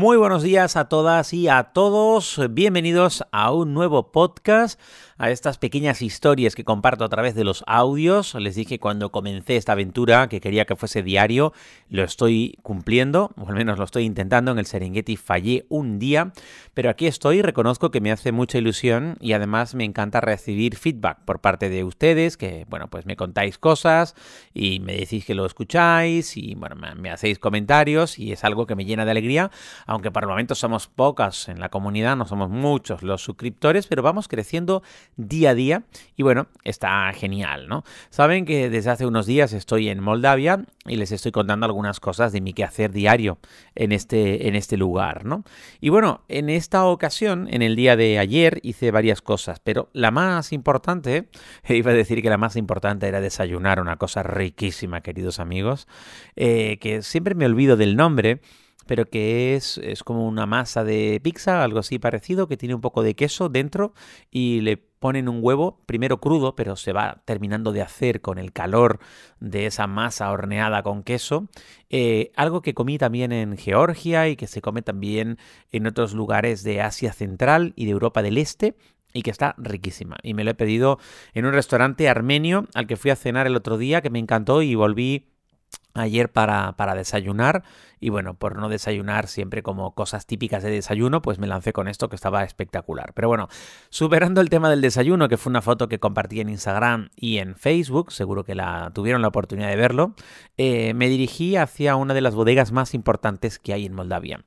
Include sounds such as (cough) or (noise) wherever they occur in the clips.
Muy buenos días a todas y a todos. Bienvenidos a un nuevo podcast a estas pequeñas historias que comparto a través de los audios. Les dije cuando comencé esta aventura que quería que fuese diario, lo estoy cumpliendo, o al menos lo estoy intentando. En el Serengeti fallé un día, pero aquí estoy, reconozco que me hace mucha ilusión y además me encanta recibir feedback por parte de ustedes, que bueno, pues me contáis cosas y me decís que lo escucháis y bueno, me hacéis comentarios y es algo que me llena de alegría, aunque por el momento somos pocas en la comunidad, no somos muchos los suscriptores, pero vamos creciendo día a día y bueno, está genial, ¿no? Saben que desde hace unos días estoy en Moldavia y les estoy contando algunas cosas de mi quehacer diario en este, en este lugar, ¿no? Y bueno, en esta ocasión, en el día de ayer, hice varias cosas, pero la más importante, (laughs) iba a decir que la más importante era desayunar, una cosa riquísima, queridos amigos, eh, que siempre me olvido del nombre, pero que es, es como una masa de pizza, algo así parecido, que tiene un poco de queso dentro y le ponen un huevo, primero crudo, pero se va terminando de hacer con el calor de esa masa horneada con queso. Eh, algo que comí también en Georgia y que se come también en otros lugares de Asia Central y de Europa del Este y que está riquísima. Y me lo he pedido en un restaurante armenio al que fui a cenar el otro día, que me encantó y volví ayer para, para desayunar y bueno, por no desayunar siempre como cosas típicas de desayuno, pues me lancé con esto que estaba espectacular. Pero bueno, superando el tema del desayuno, que fue una foto que compartí en Instagram y en Facebook, seguro que la tuvieron la oportunidad de verlo, eh, me dirigí hacia una de las bodegas más importantes que hay en Moldavia.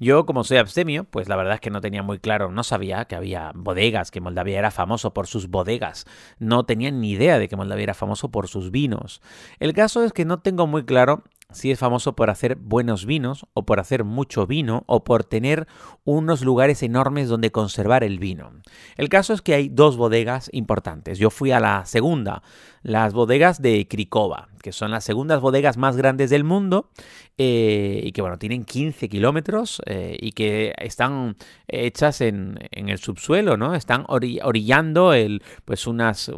Yo, como soy abstemio, pues la verdad es que no tenía muy claro, no sabía que había bodegas, que Moldavia era famoso por sus bodegas. No tenía ni idea de que Moldavia era famoso por sus vinos. El caso es que no tengo muy claro si es famoso por hacer buenos vinos o por hacer mucho vino o por tener unos lugares enormes donde conservar el vino. El caso es que hay dos bodegas importantes. Yo fui a la segunda, las bodegas de Krikova, que son las segundas bodegas más grandes del mundo eh, y que bueno, tienen 15 kilómetros eh, y que están hechas en, el subsuelo, ¿no? Están orillando el, pues unas,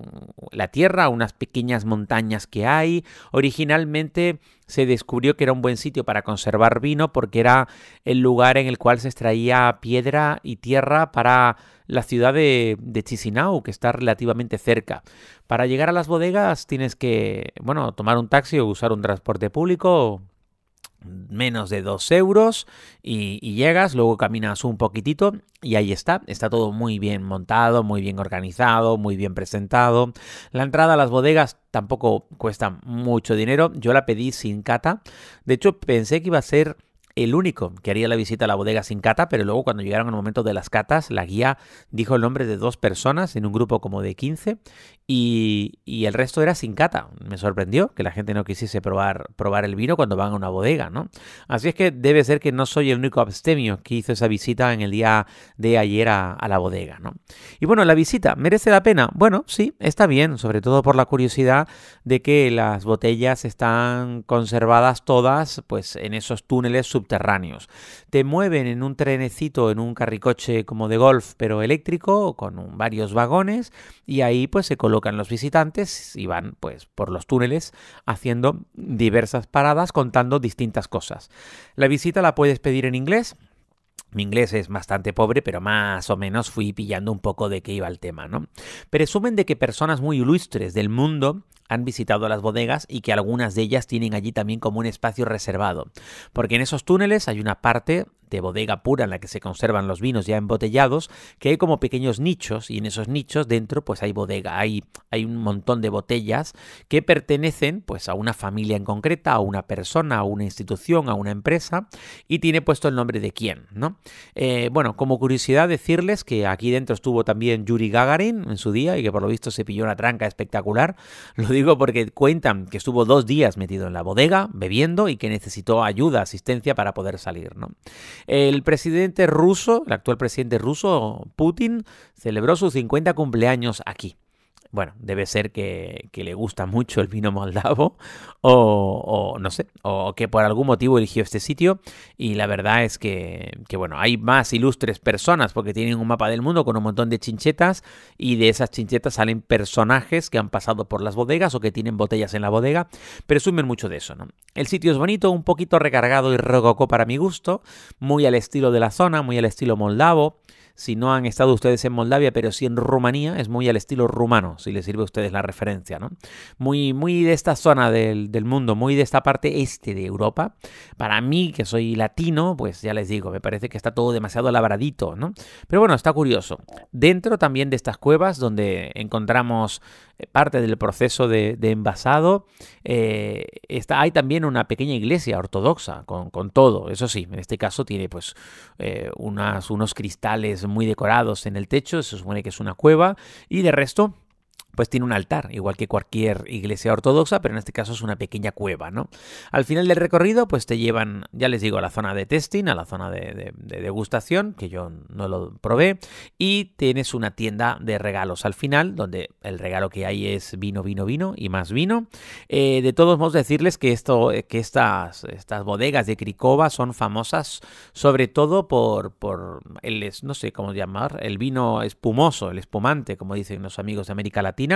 la tierra, unas pequeñas montañas que hay. Originalmente se descubrió que era un buen sitio para conservar vino porque era el lugar en el cual se extraía piedra y tierra para la ciudad de, Chisinau, que está relativamente cerca. Para llegar a las bodegas tienes que, bueno, tomar un taxi o usar un transporte público menos de 2 euros y, llegas, luego caminas un poquitito y ahí está, está todo muy bien montado, muy bien organizado, muy bien presentado. La entrada a las bodegas tampoco cuesta mucho dinero, yo la pedí sin cata, de hecho pensé que iba a ser el único que haría la visita a la bodega sin cata, pero luego cuando llegaron al momento de las catas, la guía dijo el nombre de dos personas en un grupo como de 15 y, el resto era sin cata. Me sorprendió que la gente no quisiese probar, probar el vino cuando van a una bodega, ¿no? Así es que debe ser que no soy el único abstemio que hizo esa visita en el día de ayer a, a la bodega, ¿no? Y bueno, la visita, ¿merece la pena? Bueno, sí, está bien, sobre todo por la curiosidad de que las botellas están conservadas todas pues en esos túneles subterráneos subterráneos. Te mueven en un trenecito, en un carricoche como de golf, pero eléctrico, con varios vagones, y ahí pues se colocan los visitantes y van pues por los túneles haciendo diversas paradas contando distintas cosas. La visita la puedes pedir en inglés, mi inglés es bastante pobre, pero más o menos fui pillando un poco de qué iba el tema, ¿no? Presumen de que personas muy ilustres del mundo han visitado las bodegas y que algunas de ellas tienen allí también como un espacio reservado, porque en esos túneles hay una parte de bodega pura en la que se conservan los vinos ya embotellados, que hay como pequeños nichos y en esos nichos dentro pues hay bodega, hay, hay un montón de botellas que pertenecen pues a una familia en concreta, a una persona, a una institución, a una empresa y tiene puesto el nombre de quién, ¿no? Eh, bueno, como curiosidad decirles que aquí dentro estuvo también Yuri Gagarin en su día y que por lo visto se pilló una tranca espectacular, lo digo porque cuentan que estuvo dos días metido en la bodega bebiendo y que necesitó ayuda, asistencia para poder salir, ¿no? El presidente ruso, el actual presidente ruso, Putin, celebró sus 50 cumpleaños aquí. Bueno, debe ser que, le gusta mucho el vino moldavo o, no sé, o que por algún motivo eligió este sitio. Y la verdad es que, que, bueno, hay más ilustres personas porque tienen un mapa del mundo con un montón de chinchetas y de esas chinchetas salen personajes que han pasado por las bodegas o que tienen botellas en la bodega, presumen mucho de eso, ¿no? El sitio es bonito, un poquito recargado y rococó para mi gusto, muy al estilo de la zona, muy al estilo moldavo, si no han estado ustedes en Moldavia, pero sí en Rumanía, es muy al estilo rumano, si les sirve a ustedes la referencia, ¿no? Muy, muy de esta zona del, mundo, muy de esta parte este de Europa. Para mí, que soy latino, pues ya les digo, me parece que está todo demasiado labradito, ¿no? Pero bueno, está curioso. Dentro también de estas cuevas, donde encontramos eh, parte del proceso de, envasado. Eh, está, hay también una pequeña iglesia ortodoxa con, todo. Eso sí, en este caso tiene pues eh, unos cristales muy decorados en el techo. Se supone que es una cueva. Y de resto, pues tiene un altar, igual que cualquier iglesia ortodoxa, pero en este caso es una pequeña cueva, ¿no? Al final del recorrido, pues te llevan, ya les digo, a la zona de testing, a la zona de, degustación, que yo no lo probé, y tienes una tienda de regalos al final, donde el regalo que hay es vino, vino, vino y más vino. Eh, de todos modos, decirles que, esto, que estas, estas bodegas de Cricova son famosas sobre todo por, por el, no sé cómo llamar, el vino espumoso, el espumante, como dicen los amigos de América Latina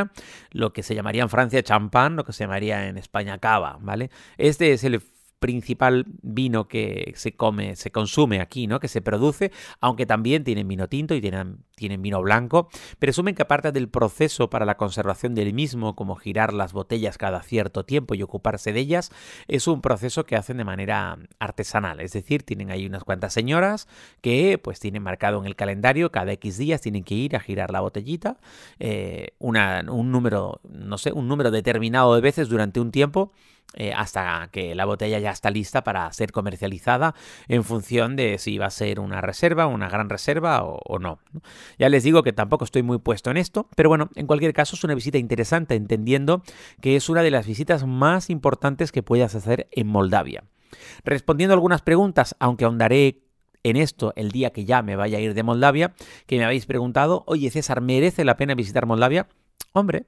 lo que se llamaría en Francia champán, lo que se llamaría en España cava, ¿vale? Este es el principal vino que se come, se consume aquí, ¿no? Que se produce, aunque también tienen vino tinto y tienen, tienen vino blanco. Presumen que aparte del proceso para la conservación del mismo, como girar las botellas cada cierto tiempo y ocuparse de ellas, es un proceso que hacen de manera artesanal. Es decir, tienen ahí unas cuantas señoras que pues tienen marcado en el calendario cada X días tienen que ir a girar la botellita, eh, una, un número, no sé, un número determinado de veces durante un tiempo eh, hasta que la botella ya está lista para ser comercializada en función de si va a ser una reserva, una gran reserva o, no. Ya les digo que tampoco estoy muy puesto en esto, pero bueno, en cualquier caso es una visita interesante entendiendo que es una de las visitas más importantes que puedas hacer en Moldavia. Respondiendo algunas preguntas, aunque ahondaré en esto el día que ya me vaya a ir de Moldavia, que me habéis preguntado, oye César, ¿merece la pena visitar Moldavia? Hombre,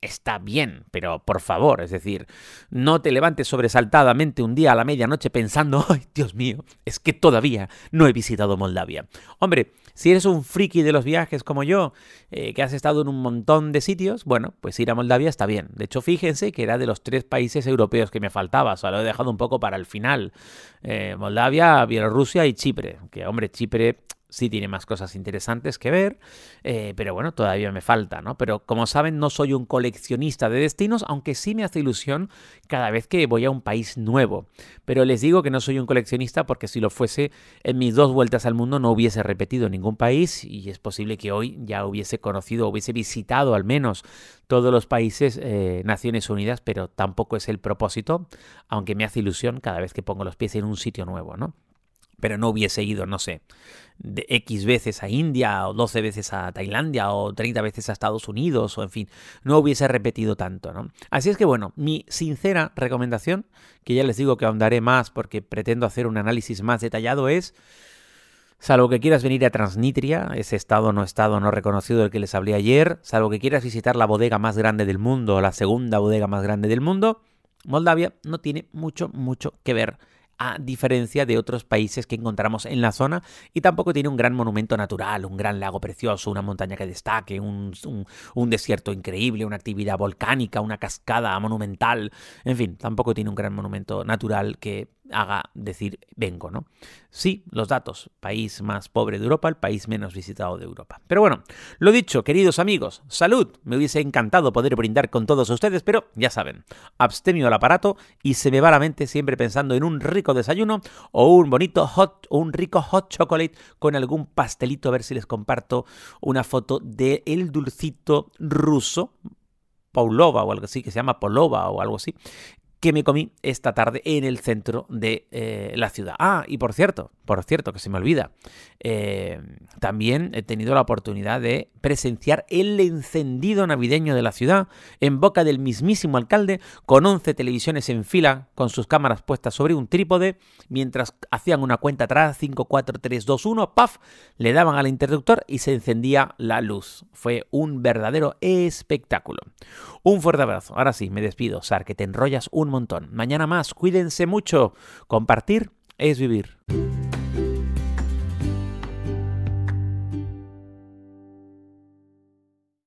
está bien, pero por favor, es decir, no te levantes sobresaltadamente un día a la medianoche pensando, ay, Dios mío, es que todavía no he visitado Moldavia. Hombre, si eres un friki de los viajes como yo, eh, que has estado en un montón de sitios, bueno, pues ir a Moldavia está bien. De hecho, fíjense que era de los tres países europeos que me faltaba, o sea, lo he dejado un poco para el final. Eh, Moldavia, Bielorrusia y Chipre, que hombre, Chipre sí tiene más cosas interesantes que ver, eh, pero bueno, todavía me falta, ¿no? Pero como saben, no soy un coleccionista de destinos, aunque sí me hace ilusión cada vez que voy a un país nuevo. Pero les digo que no soy un coleccionista porque si lo fuese, en mis dos vueltas al mundo no hubiese repetido ningún país y es posible que hoy ya hubiese conocido, hubiese visitado al menos todos los países, eh, Naciones Unidas, pero tampoco es el propósito, aunque me hace ilusión cada vez que pongo los pies en un sitio nuevo, ¿no? Pero no hubiese ido, no sé, de X veces a India, o 12 veces a Tailandia, o 30 veces a Estados Unidos, o en fin, no hubiese repetido tanto, ¿no? Así es que bueno, mi sincera recomendación, que ya les digo que ahondaré más porque pretendo hacer un análisis más detallado, es... Salvo que quieras venir a Transnistria, ese estado no estado no reconocido del que les hablé ayer, salvo que quieras visitar la bodega más grande del mundo, la segunda bodega más grande del mundo, Moldavia no tiene mucho, mucho que ver a diferencia de otros países que encontramos en la zona y tampoco tiene un gran monumento natural, un gran lago precioso, una montaña que destaque, un, desierto increíble, una actividad volcánica, una cascada monumental, en fin, tampoco tiene un gran monumento natural que haga decir vengo, ¿no? Sí, los datos, país más pobre de Europa, el país menos visitado de Europa. Pero bueno, lo dicho, queridos amigos, salud, me hubiese encantado poder brindar con todos ustedes, pero ya saben, abstemio al aparato y se me va la mente siempre pensando en un rico desayuno o un bonito hot, o un rico hot chocolate con algún pastelito, a ver si les comparto una foto del el dulcito ruso, Paulova o algo así, que se llama Polova o algo así, que me comí esta tarde en el centro de eh, la ciudad. Ah, y por cierto, por cierto, que se me olvida, eh, también he tenido la oportunidad de presenciar el encendido navideño de la ciudad en boca del mismísimo alcalde con 11 televisiones en fila con sus cámaras puestas sobre un trípode mientras hacían una cuenta atrás 5, 4, 3, 2, 1, ¡paf! Le daban al interruptor y se encendía la luz. Fue un verdadero espectáculo. Un fuerte abrazo. Ahora sí, me despido. Sar, que te enrollas un montón. Mañana más, cuídense mucho. Compartir es vivir.